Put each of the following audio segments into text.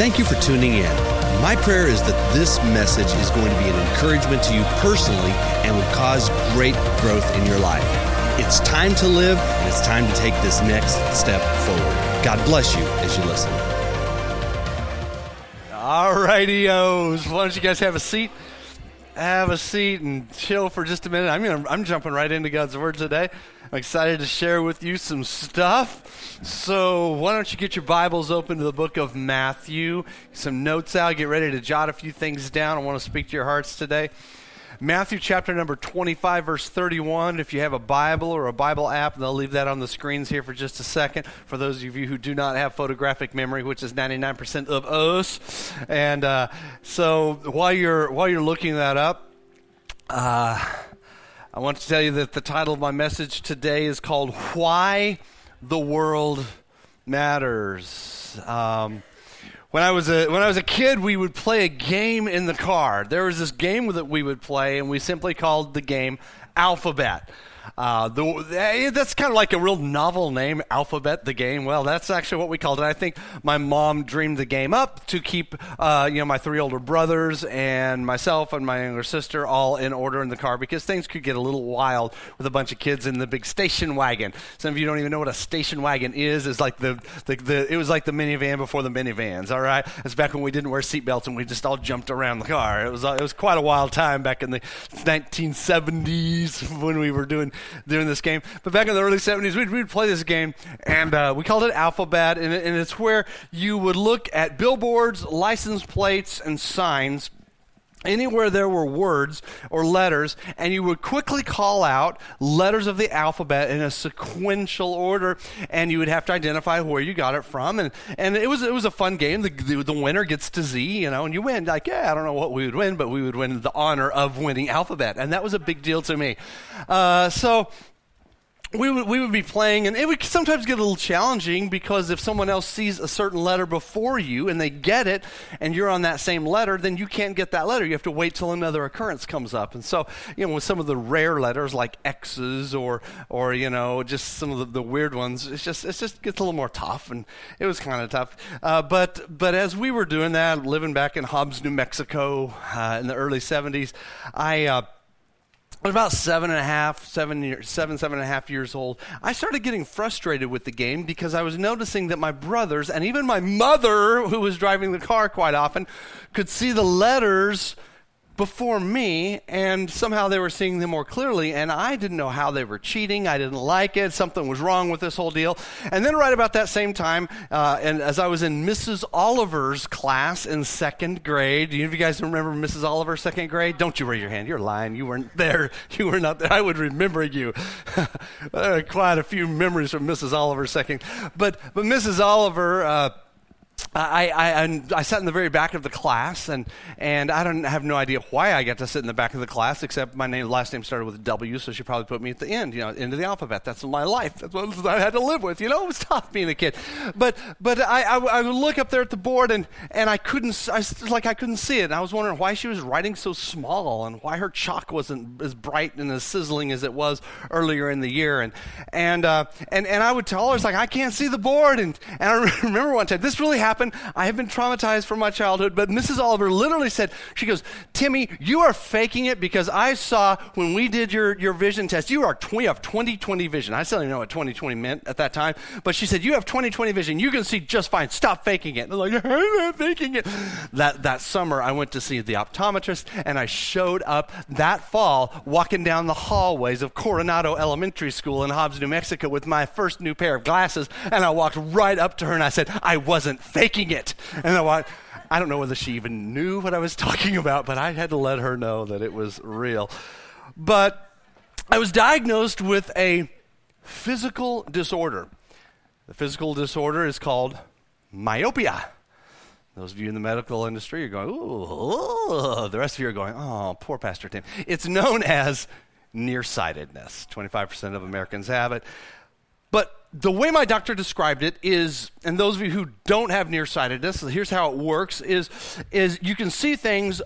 Thank you for tuning in. My prayer is that this message is going to be an encouragement to you personally and will cause great growth in your life. It's time to live, and it's time to take this next step forward. God bless you as you listen. All righty-os. Why don't you guys have a seat? Have a seat and chill for just a minute. I'm gonna, I'm jumping right into God's Word today. I'm excited to share with you some stuff. So why don't you get your Bibles open to the book of Matthew? Some notes out. Get ready to jot a few things down. I want to speak to your hearts today. Matthew chapter number 25, verse 31. If you have a Bible or a Bible app, they'll leave that on the screens here for just a second. For those of you who do not have photographic memory, which is 99% of us. And uh, so while you're, while you're looking that up, uh, I want to tell you that the title of my message today is called Why the World Matters. Um, when I was a when I was a kid, we would play a game in the car. There was this game that we would play, and we simply called the game Alphabet. Uh, the, eh, that's kind of like a real novel name, Alphabet the game. Well, that's actually what we called it. I think my mom dreamed the game up to keep, uh, you know, my three older brothers and myself and my younger sister all in order in the car because things could get a little wild with a bunch of kids in the big station wagon. Some of you don't even know what a station wagon is. It's like the, the, the it was like the minivan before the minivans. All right, it's back when we didn't wear seatbelts and we just all jumped around the car. It was it was quite a wild time back in the 1970s when we were doing doing this game. But back in the early 70s, we'd, we'd play this game, and uh, we called it Alphabet, and, and it's where you would look at billboards, license plates, and signs anywhere there were words or letters, and you would quickly call out letters of the alphabet in a sequential order, and you would have to identify where you got it from. And, and it was it was a fun game. The, the, the winner gets to Z, you know, and you win. Like, yeah, I don't know what we would win, but we would win the honor of winning alphabet, and that was a big deal to me. Uh, so we would, we would be playing, and it would sometimes get a little challenging because if someone else sees a certain letter before you and they get it, and you're on that same letter, then you can't get that letter. You have to wait till another occurrence comes up. And so, you know, with some of the rare letters like X's or, or you know, just some of the, the weird ones, it's just it just gets a little more tough, and it was kind of tough. Uh, but but as we were doing that, living back in Hobbs, New Mexico, uh, in the early '70s, I. Uh, I was about seven and a half, seven, years, seven, seven and a half years old. I started getting frustrated with the game because I was noticing that my brothers and even my mother, who was driving the car quite often, could see the letters before me, and somehow they were seeing them more clearly, and I didn't know how they were cheating. I didn't like it. Something was wrong with this whole deal. And then, right about that same time, uh, and as I was in Mrs. Oliver's class in second grade, do you, you guys remember Mrs. Oliver second grade? Don't you raise your hand. You're lying. You weren't there. You were not there. I would remember you. Quite a few memories from Mrs. Oliver second. But, but Mrs. Oliver, uh, I, I, I, sat in the very back of the class, and, and I don't have no idea why I got to sit in the back of the class, except my name, last name started with a W, so she probably put me at the end, you know, end of the alphabet. That's my life. That's what I had to live with. You know, it was tough being a kid. But, but I, I, I would look up there at the board, and, and I couldn't, I, like I couldn't see it. And I was wondering why she was writing so small, and why her chalk wasn't as bright and as sizzling as it was earlier in the year. And, and, uh, and, and I would tell her, it's like, I can't see the board. And, and I remember one time, this really happened happened. I have been traumatized from my childhood. But Mrs. Oliver literally said, she goes, Timmy, you are faking it because I saw when we did your, your vision test, you are we have 20/20 vision. I still don't know what 20/20 meant at that time, but she said, you have 20/20 vision. You can see just fine. Stop faking it. And I'm like, I'm not faking it. That, that summer, I went to see the optometrist and I showed up that fall walking down the hallways of Coronado Elementary School in Hobbs, New Mexico with my first new pair of glasses. And I walked right up to her and I said, I wasn't faking faking it. And I I don't know whether she even knew what I was talking about, but I had to let her know that it was real. But I was diagnosed with a physical disorder. The physical disorder is called myopia. Those of you in the medical industry are going, ooh, the rest of you are going, oh, poor Pastor Tim. It's known as nearsightedness. 25% of Americans have it. But the way my doctor described it is, and those of you who don't have nearsightedness, here's how it works: is is you can see things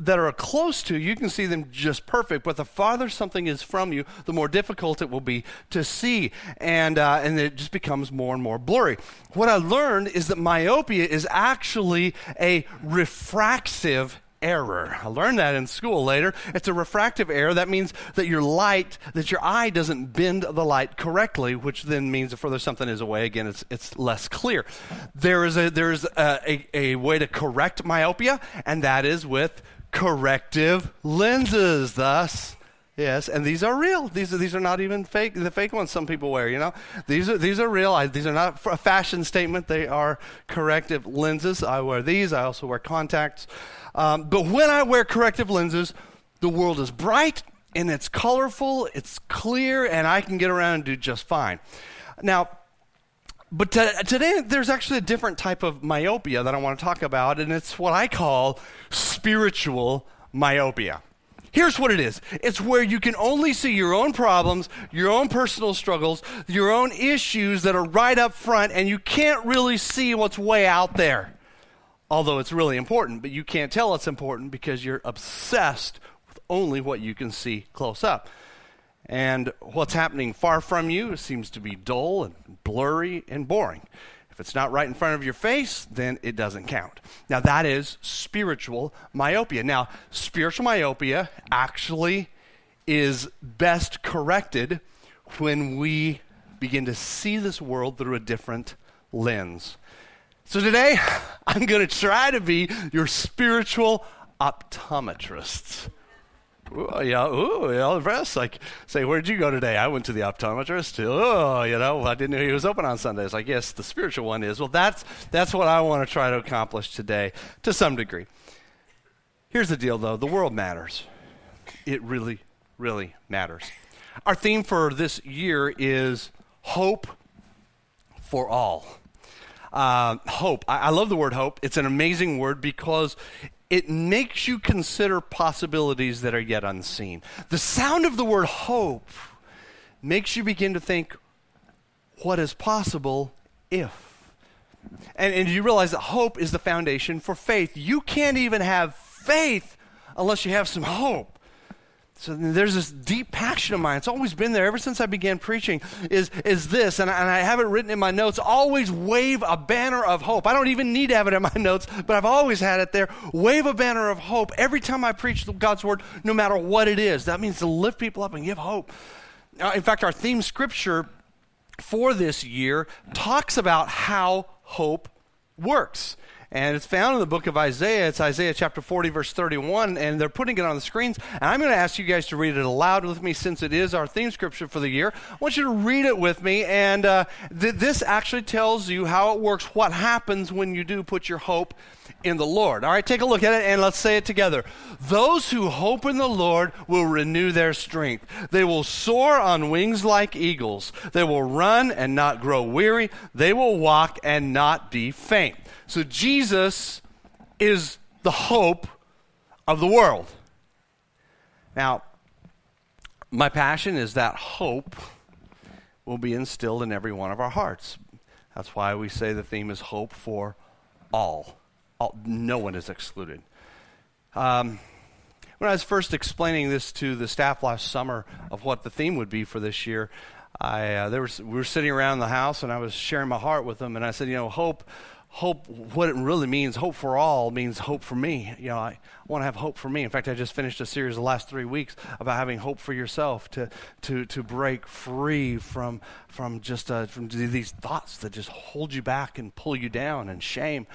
that are close to you can see them just perfect but the farther something is from you the more difficult it will be to see and uh, and it just becomes more and more blurry. What i learned is that myopia is actually a refractive error. I learned that in school later. It's a refractive error. That means that your light, that your eye doesn't bend the light correctly, which then means the further something is away, again, it's, it's less clear. There is, a, there is a, a, a way to correct myopia, and that is with corrective lenses. Thus, Yes, and these are real. These are these are not even fake. The fake ones some people wear, you know. These are these are real. I, these are not a fashion statement. They are corrective lenses. I wear these. I also wear contacts. Um, but when I wear corrective lenses, the world is bright and it's colorful. It's clear, and I can get around and do just fine. Now, but t- today there's actually a different type of myopia that I want to talk about, and it's what I call spiritual myopia. Here's what it is it's where you can only see your own problems, your own personal struggles, your own issues that are right up front, and you can't really see what's way out there. Although it's really important, but you can't tell it's important because you're obsessed with only what you can see close up. And what's happening far from you seems to be dull and blurry and boring. If it's not right in front of your face, then it doesn't count. Now, that is spiritual myopia. Now, spiritual myopia actually is best corrected when we begin to see this world through a different lens. So, today, I'm going to try to be your spiritual optometrist. Ooh, yeah, ooh, yeah, impressed. Like, say, where'd you go today? I went to the optometrist. Oh, you know, I didn't know he was open on Sundays. I guess the spiritual one is. Well, that's that's what I want to try to accomplish today, to some degree. Here's the deal, though: the world matters. It really, really matters. Our theme for this year is hope for all. Uh, hope. I, I love the word hope. It's an amazing word because it makes you consider possibilities that are yet unseen. The sound of the word hope makes you begin to think, what is possible if? And, and you realize that hope is the foundation for faith. You can't even have faith unless you have some hope. So there's this deep passion of mine. It's always been there ever since I began preaching. Is is this, and I, and I have it written in my notes. Always wave a banner of hope. I don't even need to have it in my notes, but I've always had it there. Wave a banner of hope every time I preach God's word, no matter what it is. That means to lift people up and give hope. Uh, in fact, our theme scripture for this year talks about how hope works. And it's found in the book of Isaiah. It's Isaiah chapter 40, verse 31, and they're putting it on the screens. And I'm going to ask you guys to read it aloud with me since it is our theme scripture for the year. I want you to read it with me. And uh, th- this actually tells you how it works, what happens when you do put your hope in the Lord. All right, take a look at it and let's say it together. Those who hope in the Lord will renew their strength. They will soar on wings like eagles. They will run and not grow weary. They will walk and not be faint. So Jesus is the hope of the world. Now, my passion is that hope will be instilled in every one of our hearts. That's why we say the theme is hope for all. All no one is excluded. Um, when I was first explaining this to the staff last summer of what the theme would be for this year, I, uh, were, we were sitting around the house and I was sharing my heart with them, and I said, you know, hope hope, what it really means, hope for all means hope for me. You know, I want to have hope for me. In fact, I just finished a series the last three weeks about having hope for yourself to, to, to break free from, from just uh, from these thoughts that just hold you back and pull you down and shame.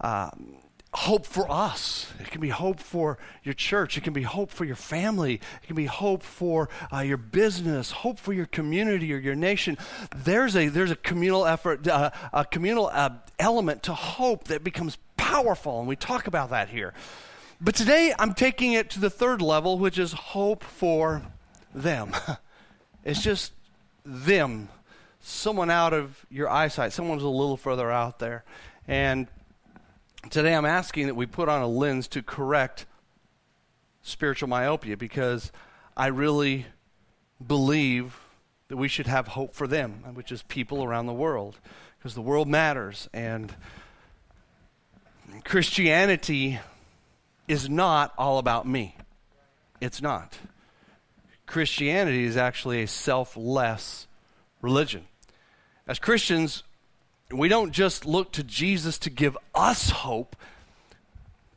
Um, hope for us. It can be hope for your church. It can be hope for your family. It can be hope for uh, your business, hope for your community or your nation. There's a, there's a communal effort, uh, a communal uh, element to hope that becomes powerful, and we talk about that here. But today I'm taking it to the third level, which is hope for them. it's just them, someone out of your eyesight, someone's a little further out there. And Today I'm asking that we put on a lens to correct spiritual myopia because I really believe that we should have hope for them, which is people around the world, because the world matters. And Christianity is not all about me. It's not. Christianity is actually a selfless religion. As Christians, we don't just look to Jesus to give us hope,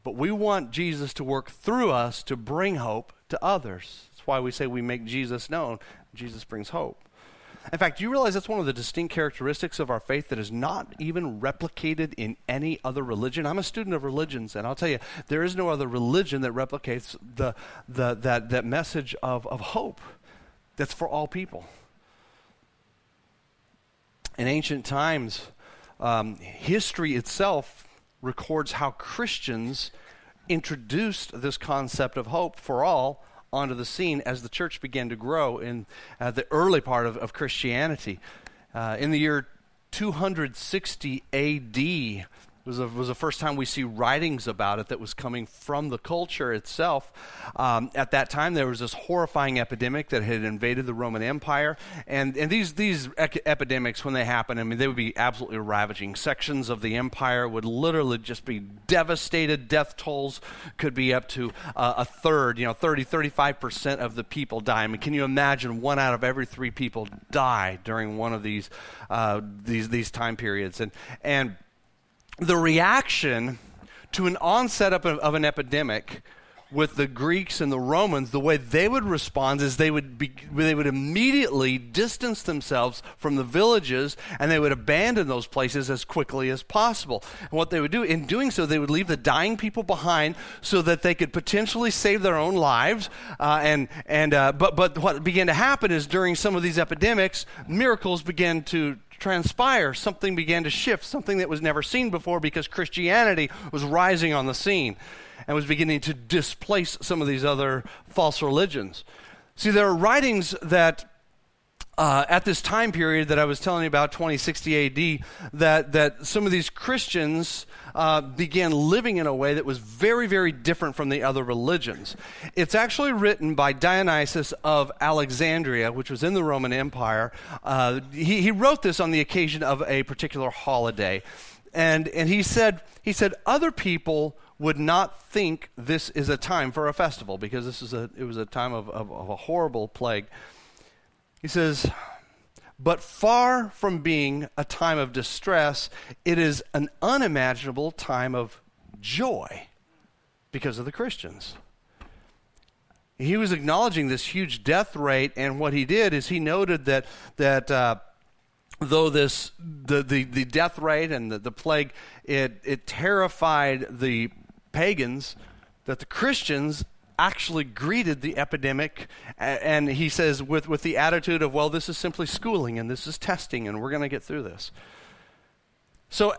but we want Jesus to work through us to bring hope to others. That's why we say we make Jesus known. Jesus brings hope. In fact, do you realize that's one of the distinct characteristics of our faith that is not even replicated in any other religion. I'm a student of religions, and I'll tell you, there is no other religion that replicates the, the, that, that message of, of hope that's for all people. In ancient times, um, history itself records how Christians introduced this concept of hope for all onto the scene as the church began to grow in uh, the early part of, of Christianity. Uh, in the year 260 AD, was, a, was the first time we see writings about it that was coming from the culture itself. Um, at that time, there was this horrifying epidemic that had invaded the Roman Empire. And, and these, these ec- epidemics, when they happened, I mean, they would be absolutely ravaging. Sections of the empire would literally just be devastated. Death tolls could be up to uh, a third, you know, 30, 35% of the people die. I mean, can you imagine one out of every three people die during one of these, uh, these, these time periods? And, and the reaction to an onset of, of an epidemic with the Greeks and the Romans, the way they would respond is they would be, they would immediately distance themselves from the villages and they would abandon those places as quickly as possible. And what they would do in doing so, they would leave the dying people behind so that they could potentially save their own lives. Uh, and and uh, but but what began to happen is during some of these epidemics, miracles began to transpire. Something began to shift, something that was never seen before because Christianity was rising on the scene and was beginning to displace some of these other false religions. See, there are writings that uh, at this time period that I was telling you about, 2060 AD, that, that some of these Christians uh, began living in a way that was very, very different from the other religions. It's actually written by Dionysius of Alexandria, which was in the Roman Empire. Uh, he, he wrote this on the occasion of a particular holiday. And, and he, said, he said, Other people would not think this is a time for a festival because this is a, it was a time of, of, of a horrible plague. He says, but far from being a time of distress, it is an unimaginable time of joy because of the Christians. He was acknowledging this huge death rate, and what he did is he noted that, that uh, though this, the, the, the death rate and the, the plague, it, it terrified the pagans, that the Christians actually greeted the epidemic, and he says, with, with the attitude of, well, this is simply schooling and this is testing, and we're going to get through this. So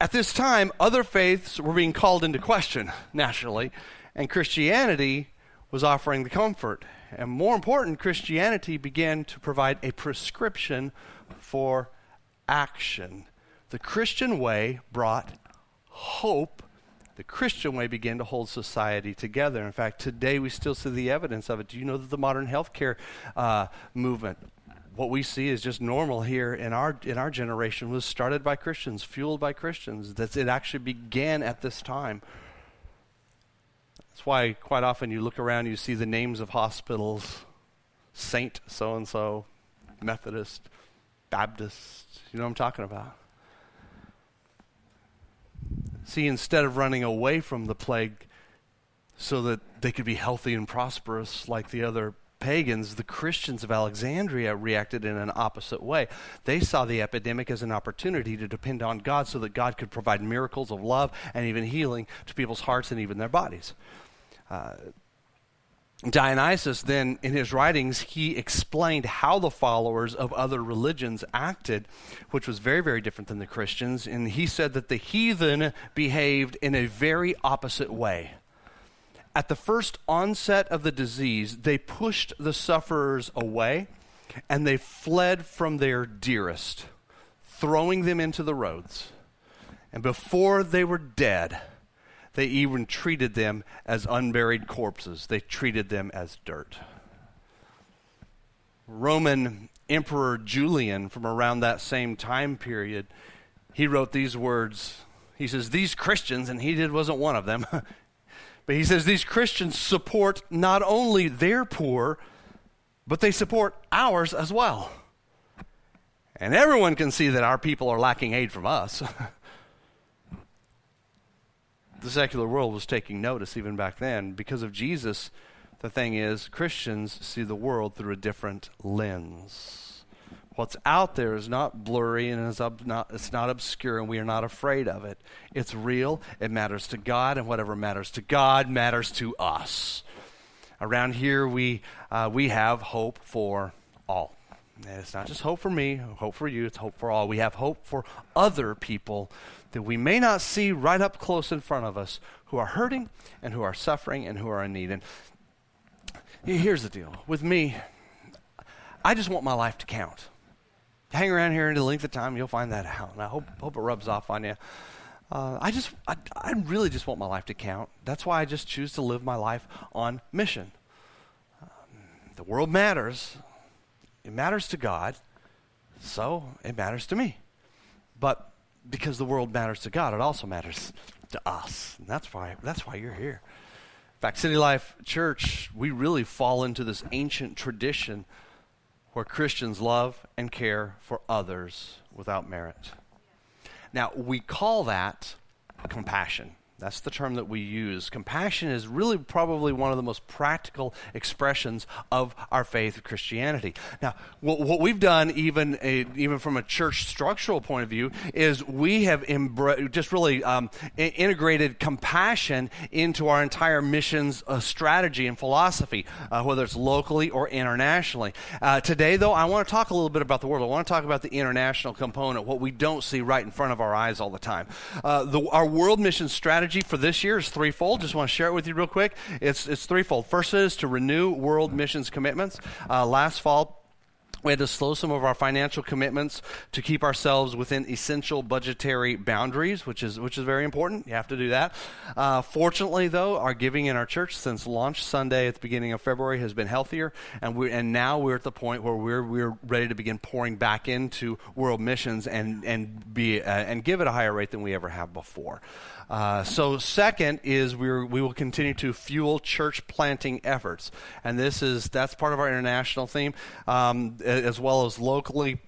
at this time, other faiths were being called into question, naturally, and Christianity was offering the comfort. And more important, Christianity began to provide a prescription for action. The Christian way brought hope the Christian way began to hold society together. In fact, today we still see the evidence of it. Do you know that the modern healthcare uh, movement, what we see is just normal here in our in our generation, was started by Christians, fueled by Christians. That it actually began at this time. That's why quite often you look around, you see the names of hospitals, Saint so and so, Methodist, Baptist. You know what I'm talking about. See, instead of running away from the plague so that they could be healthy and prosperous like the other pagans, the Christians of Alexandria reacted in an opposite way. They saw the epidemic as an opportunity to depend on God so that God could provide miracles of love and even healing to people's hearts and even their bodies. Uh, Dionysius then, in his writings, he explained how the followers of other religions acted, which was very, very different than the Christians. And he said that the heathen behaved in a very opposite way. At the first onset of the disease, they pushed the sufferers away and they fled from their dearest, throwing them into the roads. And before they were dead, they even treated them as unburied corpses, they treated them as dirt. Roman Emperor Julian, from around that same time period, he wrote these words. He says, These Christians, and he did, wasn't one of them, But he says these Christians support not only their poor, but they support ours as well. And everyone can see that our people are lacking aid from us. the secular world was taking notice even back then. Because of Jesus, the thing is, Christians see the world through a different lens. What's out there is not blurry and ob- not, it's not obscure, and we are not afraid of it. It's real, it matters to God, and whatever matters to God matters to us. Around here, we, uh, we have hope for all. And it's not just hope for me, hope for you, it's hope for all. We have hope for other people that we may not see right up close in front of us who are hurting and who are suffering and who are in need. And here's the deal with me, I just want my life to count. Hang around here the length of time, you'll find that out. And I hope, hope it rubs off on you. Uh, I just, I, I really just want my life to count. That's why I just choose to live my life on mission. Um, the world matters. It matters to God, so it matters to me. But because the world matters to God, it also matters to us. And that's why that's why you're here. In fact, City Life Church, we really fall into this ancient tradition where Christians love and care for others without merit. Now, we call that compassion. That's the term that we use. Compassion is really probably one of the most practical expressions of our faith of Christianity. Now, what, what we've done, even a, even from a church structural point of view, is we have embra- just really um, I- integrated compassion into our entire missions uh, strategy and philosophy, uh, whether it's locally or internationally. Uh, today, though, I want to talk a little bit about the world. I want to talk about the international component, what we don't see right in front of our eyes all the time. Uh, the, our world mission strategy strategy for this year is threefold. Just want to share it with you real quick. It's, it's threefold. First is to renew world missions commitments. Uh, last fall, we had to slow some of our financial commitments to keep ourselves within essential budgetary boundaries, which is which is very important. You have to do that. Uh, fortunately, though, our giving in our church since launch Sunday at the beginning of February has been healthier, and we and now we're at the point where we're we're ready to begin pouring back into world missions and and be uh, and give at a higher rate than we ever have before. Uh, so, second is we we will continue to fuel church planting efforts, and this is that's part of our international theme, um, as well as locally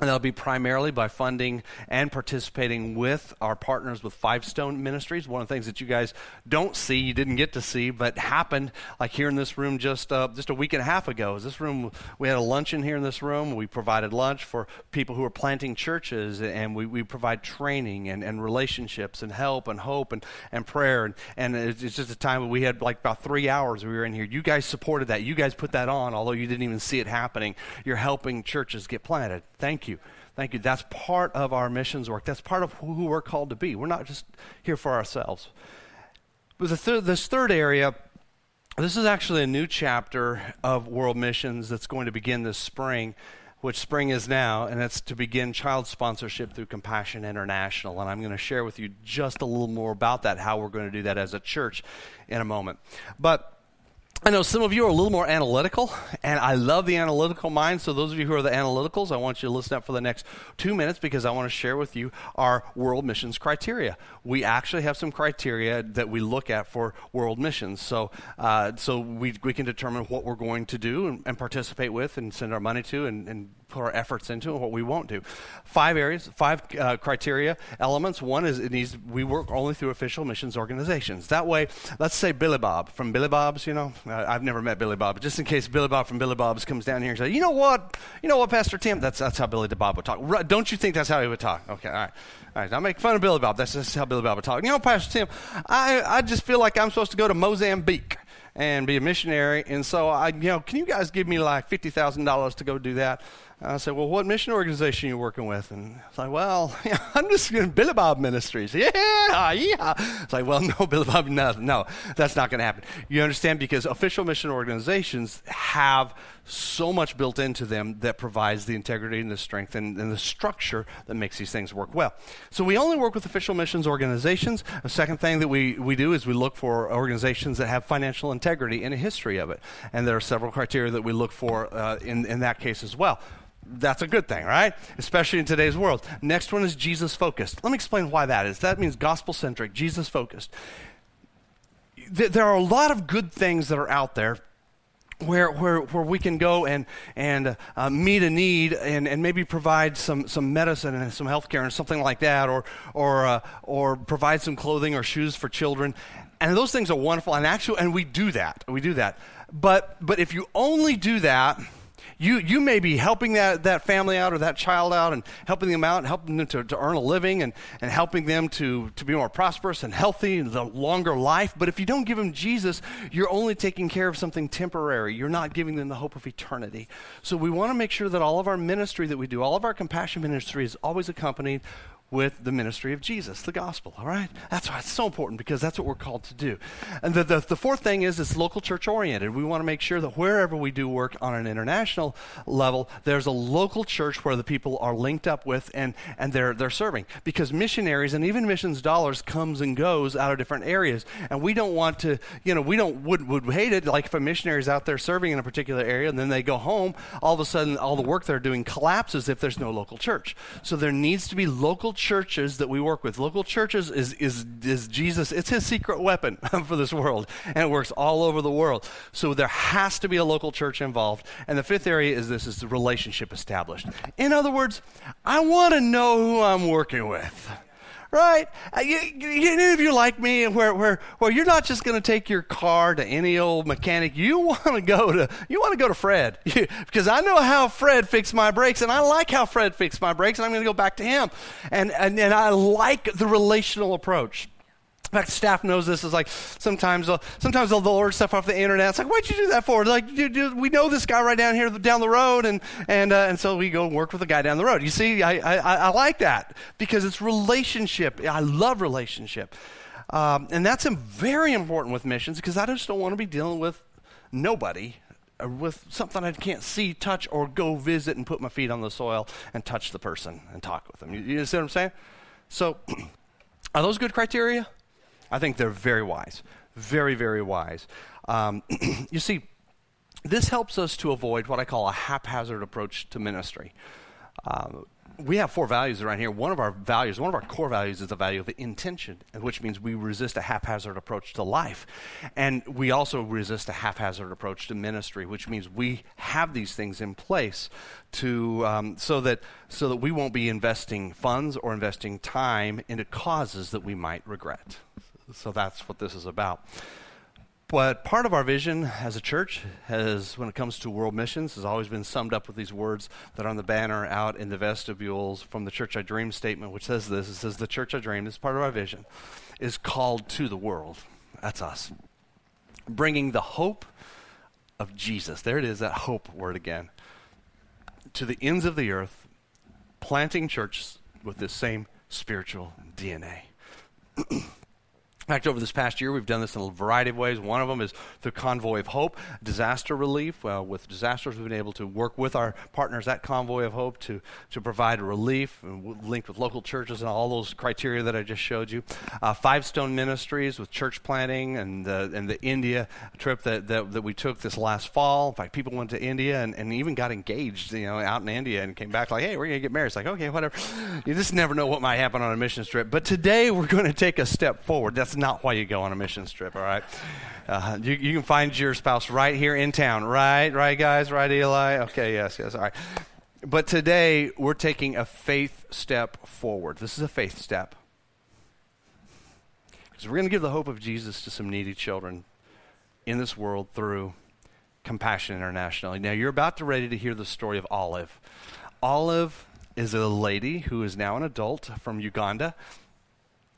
and that'll be primarily by funding and participating with our partners with Five Stone Ministries. One of the things that you guys don't see, you didn't get to see, but happened like here in this room just uh, just a week and a half ago. Is this room? We had a luncheon here in this room. We provided lunch for people who are planting churches, and we, we provide training and, and relationships and help and hope and, and prayer. And, and it's just a time we had like about three hours we were in here. You guys supported that. You guys put that on, although you didn't even see it happening. You're helping churches get planted. Thank you you. Thank you. That's part of our missions work. That's part of who we're called to be. We're not just here for ourselves. But th- this third area, this is actually a new chapter of world missions that's going to begin this spring, which spring is now, and it's to begin child sponsorship through Compassion International. And I'm going to share with you just a little more about that, how we're going to do that as a church in a moment. But I know some of you are a little more analytical, and I love the analytical mind. So, those of you who are the analyticals, I want you to listen up for the next two minutes because I want to share with you our world missions criteria. We actually have some criteria that we look at for world missions. So, uh, so we, we can determine what we're going to do and, and participate with and send our money to and, and put our efforts into and what we won't do. Five areas, five uh, criteria elements. One is it needs we work only through official missions organizations. That way, let's say Billy Bob from Billy Bob's. You know, uh, I've never met Billy Bob, but just in case Billy Bob from Billy Bob's comes down here and says, you know what, you know what, Pastor Tim, that's that's how Billy Bob would talk. Don't you think that's how he would talk? Okay, all right. All right, I make fun of Billy Bob. That's just how Billy Bob would talk. You know, Pastor Tim, I, I just feel like I'm supposed to go to Mozambique and be a missionary. And so, I, you know, can you guys give me like $50,000 to go do that? I said, Well, what mission organization are you working with? And it's like, Well, I'm just in Billy Bob Ministries. Yeah, yeah. It's like, Well, no, Billy no, no, that's not going to happen. You understand? Because official mission organizations have so much built into them that provides the integrity and the strength and, and the structure that makes these things work well. So we only work with official missions organizations. The second thing that we, we do is we look for organizations that have financial integrity and a history of it. And there are several criteria that we look for uh, in, in that case as well that's a good thing, right? Especially in today's world. Next one is Jesus focused. Let me explain why that is. That means gospel centric, Jesus focused. th- there are a lot of good things that are out there where, where, where we can go and, and uh, meet a need and, and maybe provide some, some medicine and some health care and something like that, or, or, uh, or provide some clothing or shoes for children. And those things are wonderful. And actually, and we do that. We do that. But, but if you only do that, you, you may be helping that, that family out or that child out and helping them out and helping them to, to earn a living and, and helping them to, to be more prosperous and healthy and the longer life. But if you don't give them Jesus, you're only taking care of something temporary. You're not giving them the hope of eternity. So we want to make sure that all of our ministry that we do, all of our compassion ministry is always accompanied with the ministry of Jesus, the gospel, all right? That's why it's so important because that's what we're called to do. And the, the, the fourth thing is it's local church oriented. We want to make sure that wherever we do work on an international level, there's a local church where the people are linked up with and, and they're, they're serving. Because missionaries and even missions dollars comes and goes out of different areas. And we don't want to, you know, we don't would, would hate it like if a missionary is out there serving in a particular area and then they go home, all of a sudden all the work they're doing collapses if there's no local church. So there needs to be local churches that we work with. Local churches is, is, is Jesus, it's his secret weapon for this world, and it works all over the world. So there has to be a local church involved. And the fifth area is this is the relationship established. In other words, I want to know who I'm working with right? Uh, you, you, any of you like me, where where where you're not just going to take your car to any old mechanic. You want to go to you want to go to Fred because I know how Fred fixed my brakes, and I like how Fred fixed my brakes, and I'm going to go back to him, and and and I like the relational approach. In fact, staff knows this is like sometimes they'll, sometimes they'll, order stuff off the internet. It's like, why'd you do that for? Like, we know this guy right down here, down the road, and and uh, and so we go work with the guy down the road. You see, I, I, I like that because it's relationship. I love relationship, um, and that's very important with missions because I just don't want to be dealing with nobody uh, with something I can't see, touch, or go visit and put my feet on the soil and touch the person and talk with them. You, you see what I'm saying? So, are those good criteria? I think they're very wise. Very, very wise. Um, you see, this helps us to avoid what I call a haphazard approach to ministry. Um, we have four values around here. One of our values, one of our core values is the value of intention, which means we resist a haphazard approach to life. And we also resist a haphazard approach to ministry, which means we have these things in place to, um, so, that, so that we won't be investing funds or investing time into causes that we might regret. So that's what this is about. But part of our vision as a church has, when it comes to world missions, has always been summed up with these words that are on the banner out in the vestibules from the Church I Dream statement, which says this. It says, The Church I Dream, this is part of our vision, is called to the world. That's us. Bringing the hope of Jesus. There it is, that hope word again. To the ends of the earth, planting churches with this same spiritual DNA. In fact, over this past year, we've done this in a variety of ways. One of them is through Convoy of Hope, disaster relief. Uh, with disasters, we've been able to work with our partners at Convoy of Hope to, to provide relief, linked with local churches and all those criteria that I just showed you. Uh, Five Stone Ministries with church planting and the, and the India trip that, that, that we took this last fall. In fact, people went to India and, and even got engaged, you know, out in India and came back like, hey, we're going to get married. It's like, okay, whatever. You just never know what might happen on a mission trip. But today, we're going to take a step forward. That's not why you go on a mission trip, all right? Uh, you, you can find your spouse right here in town, right? Right, guys? Right, Eli? Okay, yes, yes, all right. But today, we're taking a faith step forward. This is a faith step. Because we're going to give the hope of Jesus to some needy children in this world through Compassion International. Now, you're about to ready to hear the story of Olive. Olive is a lady who is now an adult from Uganda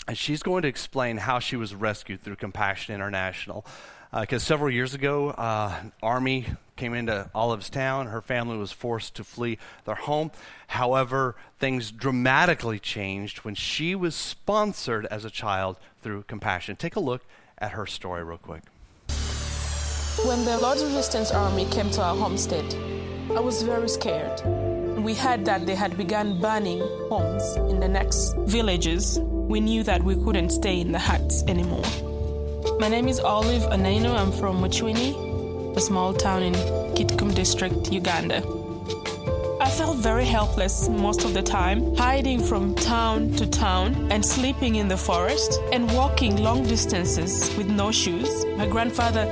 and she's going to explain how she was rescued through Compassion International. Because uh, several years ago, uh, Army came into Olive's town. Her family was forced to flee their home. However, things dramatically changed when she was sponsored as a child through Compassion. Take a look at her story, real quick. When the Lord's Resistance Army came to our homestead, I was very scared. We heard that they had begun burning homes in the next villages we knew that we couldn't stay in the huts anymore. My name is Olive Anaino. I'm from Mucwini, a small town in Kitgum district, Uganda. I felt very helpless most of the time, hiding from town to town and sleeping in the forest and walking long distances with no shoes. My grandfather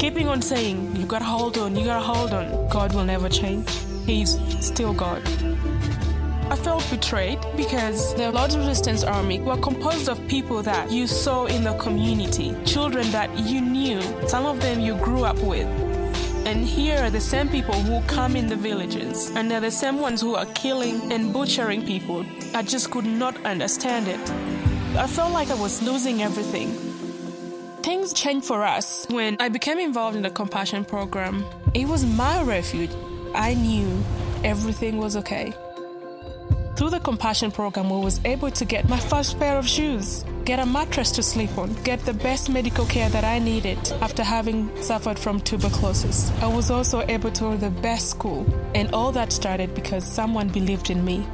keeping on saying, You gotta hold on, you gotta hold on. God will never change. He's still God. Felt because the Lord's Resistance Army were composed of people that you saw in the community, children that you knew, some of them you grew up with. And here are the same people who come in the villages, and they're the same ones who are killing and butchering people. I just could not understand it. I felt like I was losing everything. Things changed for us when I became involved in the compassion program. It was my refuge. I knew everything was okay. Through the compassion program, I was able to get my first pair of shoes, get a mattress to sleep on, get the best medical care that I needed after having suffered from tuberculosis. I was also able to go to the best school, and all that started because someone believed in me.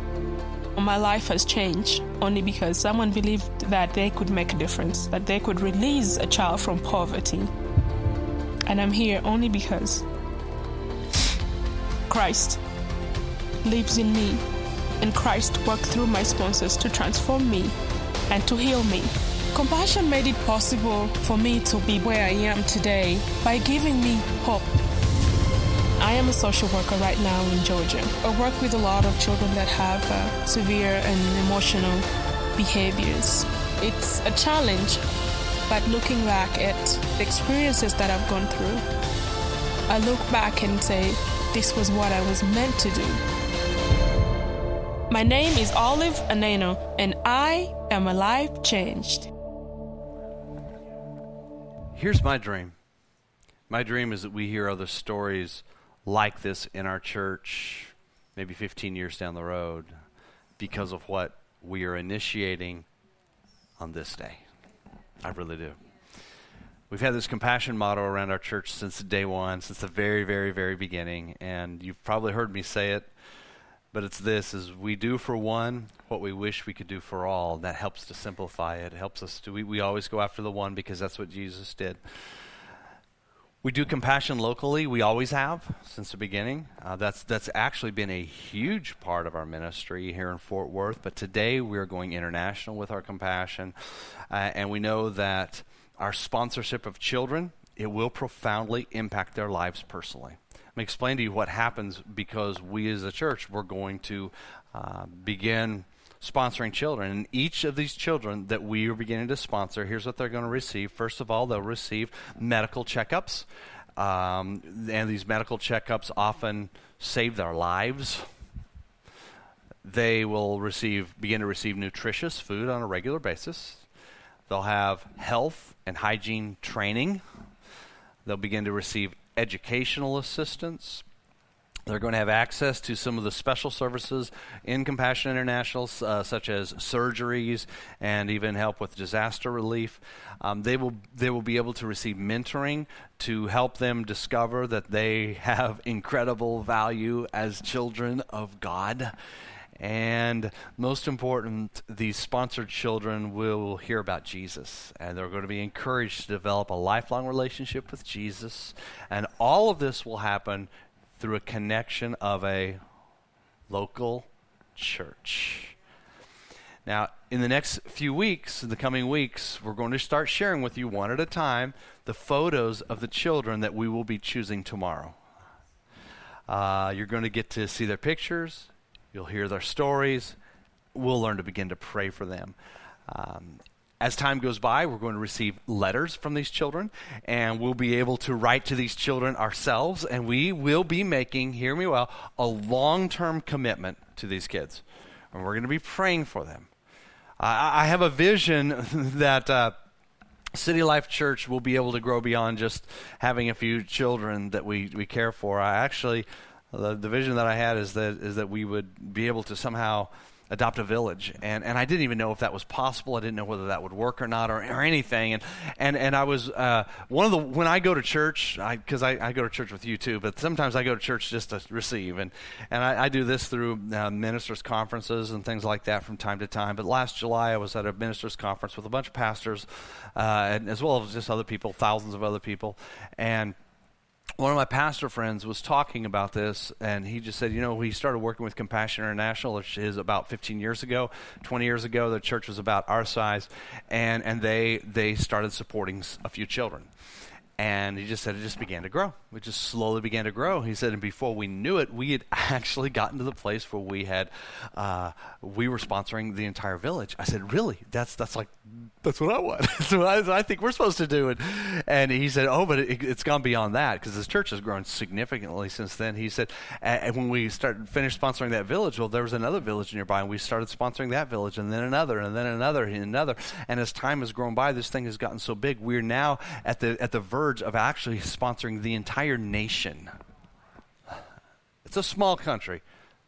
My life has changed only because someone believed that they could make a difference, that they could release a child from poverty. And I'm here only because Christ lives in me and Christ worked through my sponsors to transform me and to heal me. Compassion made it possible for me to be where I am today by giving me hope. I am a social worker right now in Georgia. I work with a lot of children that have uh, severe and emotional behaviors. It's a challenge, but looking back at the experiences that I've gone through, I look back and say, this was what I was meant to do. My name is Olive Aneno, and I am a life changed. Here's my dream. My dream is that we hear other stories like this in our church, maybe 15 years down the road, because of what we are initiating on this day. I really do. We've had this compassion motto around our church since day one, since the very, very, very beginning, and you've probably heard me say it but it's this is we do for one what we wish we could do for all. That helps to simplify it, it helps us to we, we always go after the one because that's what jesus did. We do compassion locally. We always have since the beginning. Uh, that's that's actually been a huge part of our ministry here in fort worth. But today we're going international with our compassion. Uh, and we know that our sponsorship of children it will profoundly impact their lives personally me explain to you what happens because we as a church, we're going to uh, begin sponsoring children. And each of these children that we are beginning to sponsor, here's what they're going to receive. First of all, they'll receive medical checkups. Um, and these medical checkups often save their lives. They will receive, begin to receive nutritious food on a regular basis. They'll have health and hygiene training. They'll begin to receive educational assistance. They're going to have access to some of the special services in Compassion International, uh, such as surgeries and even help with disaster relief. Um, they will they will be able to receive mentoring to help them discover that they have incredible value as children of God. And most important, these sponsored children will hear about Jesus and they're going to be encouraged to develop a lifelong relationship with Jesus. And all of this will happen through a connection of a local church. Now, in the next few weeks, in the coming weeks, we're going to start sharing with you one at a time the photos of the children that we will be choosing tomorrow. Uh, you're going to get to see their pictures. You'll hear their stories. We'll learn to begin to pray for them. Um, as time goes by, we're going to receive letters from these children, and we'll be able to write to these children ourselves, and we will be making, hear me well, a long term commitment to these kids. And we're going to be praying for them. I, I have a vision that. Uh, City Life Church will be able to grow beyond just having a few children that we, we care for. I actually the, the vision that I had is that is that we would be able to somehow adopt a village. And and I didn't even know if that was possible. I didn't know whether that would work or not or, or anything. And and and I was uh, one of the when I go to church because I, I, I, go to church with you too but sometimes I go to church just to receive. And and I, I do this through uh, ministers conferences and things like that from time to time. But last July I was at a ministers conference with a bunch of pastors uh, and as well as just other people thousands of other people. And one of my pastor friends was talking about this, and he just said, you know, he started working with Compassion International, which is about 15 years ago, 20 years ago. The church was about our size, and and they they started supporting a few children. And he just said it just began to grow. It just slowly began to grow. He said, and before we knew it, we had actually gotten to the place where we had, uh, we were sponsoring the entire village. I said, really? That's that's like, that's what I want. that's what I, I, think we're supposed to do. And, and he said, oh, but it, has gone beyond that because this church has grown significantly since then. He said, and when we started finished sponsoring that village, well, there was another village nearby, and we started sponsoring that village, and then another, and then another, and another. And as time has grown by, this thing has gotten so big. We're now at the at the verge verge of actually sponsoring the entire nation. It's a small country.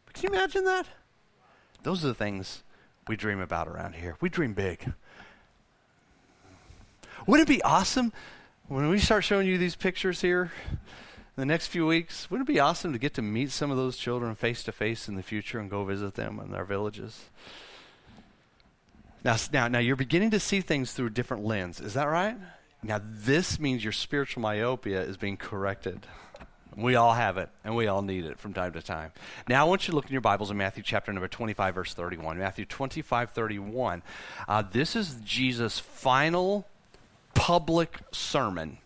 But can you imagine that? Those are the things we dream about around here. We dream big. Wouldn't it be awesome when we start showing you these pictures here in the next few weeks? Wouldn't it be awesome to get to meet some of those children face to face in the future and go visit them in their villages? Now, now, now you're beginning to see things through a different lens. Is that right? Now, this means your spiritual myopia is being corrected. We all have it, and we all need it from time to time. Now, I want you to look in your Bibles in Matthew chapter number 25, verse 31. Matthew 25, 31. Uh, this is Jesus' final public sermon.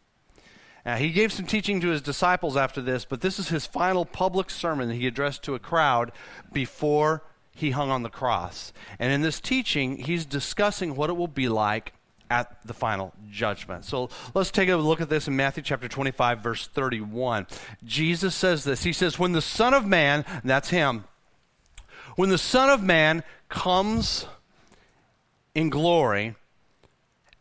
Now, he gave some teaching to his disciples after this, but this is his final public sermon that he addressed to a crowd before he hung on the cross. And in this teaching, he's discussing what it will be like at the final judgment. So let's take a look at this in Matthew chapter 25, verse 31. Jesus says this He says, When the Son of Man, that's Him, when the Son of Man comes in glory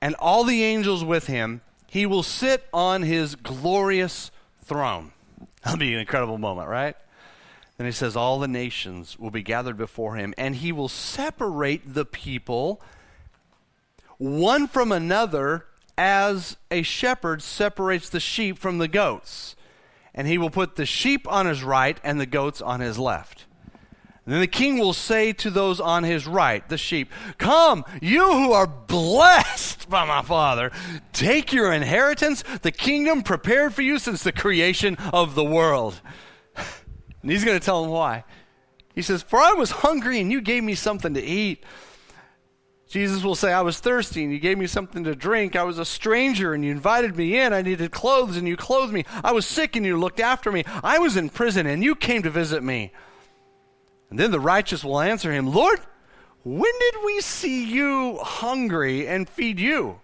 and all the angels with Him, He will sit on His glorious throne. That'll be an incredible moment, right? Then He says, All the nations will be gathered before Him, and He will separate the people one from another as a shepherd separates the sheep from the goats. And he will put the sheep on his right and the goats on his left. And then the king will say to those on his right, the sheep, Come, you who are blessed by my Father, take your inheritance, the kingdom prepared for you since the creation of the world. And he's going to tell them why. He says, For I was hungry and you gave me something to eat. Jesus will say, I was thirsty and you gave me something to drink. I was a stranger and you invited me in. I needed clothes and you clothed me. I was sick and you looked after me. I was in prison and you came to visit me. And then the righteous will answer him, Lord, when did we see you hungry and feed you?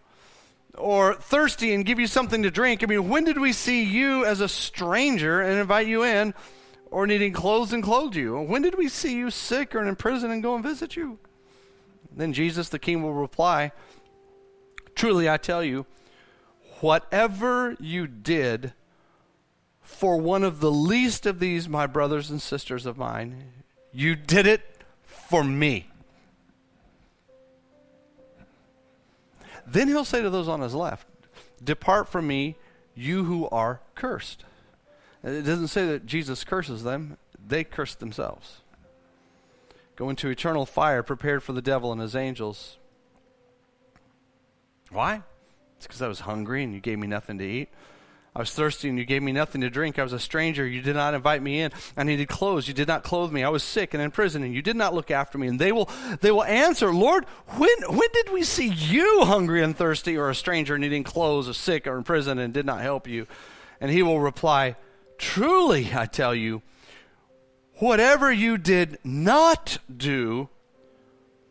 Or thirsty and give you something to drink? I mean, when did we see you as a stranger and invite you in? Or needing clothes and clothe you? When did we see you sick or in prison and go and visit you? Then Jesus the King will reply, Truly I tell you, whatever you did for one of the least of these, my brothers and sisters of mine, you did it for me. Then he'll say to those on his left, Depart from me, you who are cursed. It doesn't say that Jesus curses them, they curse themselves go into eternal fire prepared for the devil and his angels. Why? It's because I was hungry and you gave me nothing to eat. I was thirsty and you gave me nothing to drink. I was a stranger. You did not invite me in. I needed clothes. You did not clothe me. I was sick and in prison and you did not look after me. And they will, they will answer, Lord, when, when did we see you hungry and thirsty or a stranger needing clothes or sick or in prison and did not help you? And he will reply, Truly, I tell you, Whatever you did not do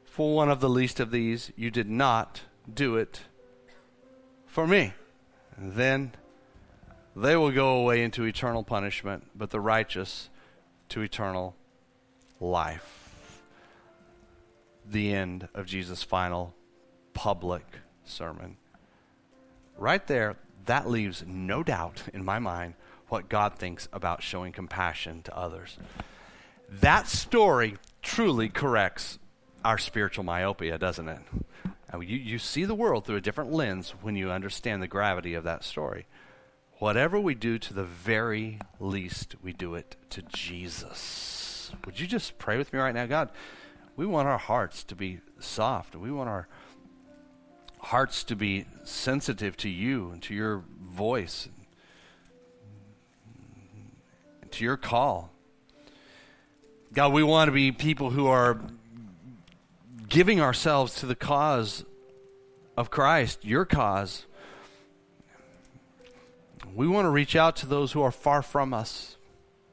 for one of the least of these, you did not do it for me. And then they will go away into eternal punishment, but the righteous to eternal life. The end of Jesus' final public sermon. Right there, that leaves no doubt in my mind what God thinks about showing compassion to others. That story truly corrects our spiritual myopia, doesn't it? You, you see the world through a different lens when you understand the gravity of that story. Whatever we do to the very least, we do it to Jesus. Would you just pray with me right now? God, we want our hearts to be soft. We want our hearts to be sensitive to you and to your voice. And to your call. God, we want to be people who are giving ourselves to the cause of Christ, your cause. We want to reach out to those who are far from us.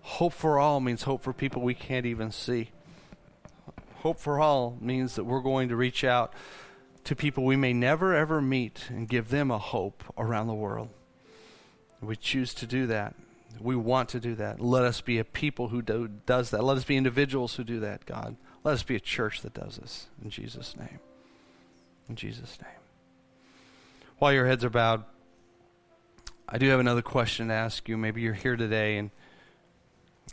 Hope for all means hope for people we can't even see. Hope for all means that we're going to reach out to people we may never ever meet and give them a hope around the world. We choose to do that. We want to do that. Let us be a people who do, does that. Let us be individuals who do that, God. Let us be a church that does this. In Jesus' name. In Jesus' name. While your heads are bowed, I do have another question to ask you. Maybe you're here today and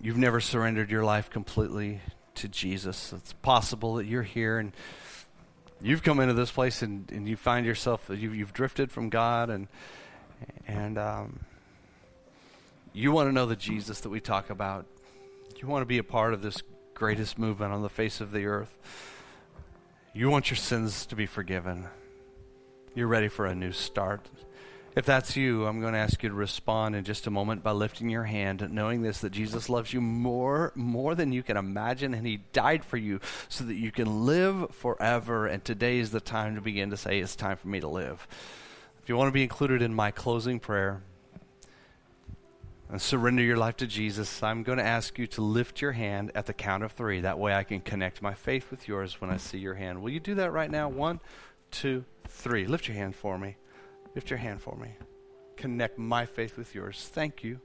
you've never surrendered your life completely to Jesus. It's possible that you're here and you've come into this place and, and you find yourself you've, you've drifted from God and and um, you want to know the Jesus that we talk about. You want to be a part of this greatest movement on the face of the earth. You want your sins to be forgiven. You're ready for a new start. If that's you, I'm going to ask you to respond in just a moment by lifting your hand, knowing this that Jesus loves you more more than you can imagine and he died for you so that you can live forever and today is the time to begin to say it's time for me to live. If you want to be included in my closing prayer, and surrender your life to Jesus, I'm going to ask you to lift your hand at the count of three. That way I can connect my faith with yours when I see your hand. Will you do that right now? One, two, three. Lift your hand for me. Lift your hand for me. Connect my faith with yours. Thank you.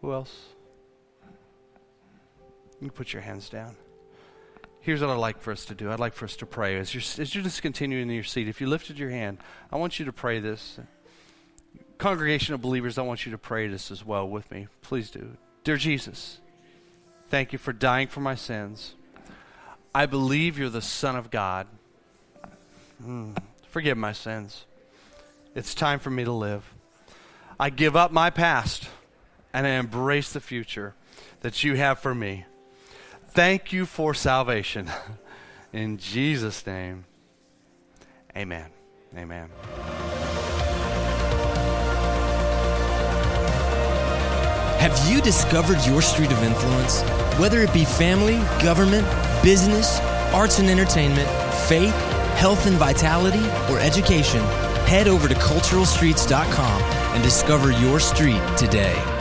Who else? You put your hands down. Here's what I'd like for us to do. I'd like for us to pray. As you're, as you're just continuing in your seat, if you lifted your hand, I want you to pray this. Congregation of believers, I want you to pray this as well with me. Please do. Dear Jesus, thank you for dying for my sins. I believe you're the Son of God. Mm, forgive my sins. It's time for me to live. I give up my past and I embrace the future that you have for me. Thank you for salvation. In Jesus' name, amen. Amen. Have you discovered your street of influence? Whether it be family, government, business, arts and entertainment, faith, health and vitality, or education, head over to culturalstreets.com and discover your street today.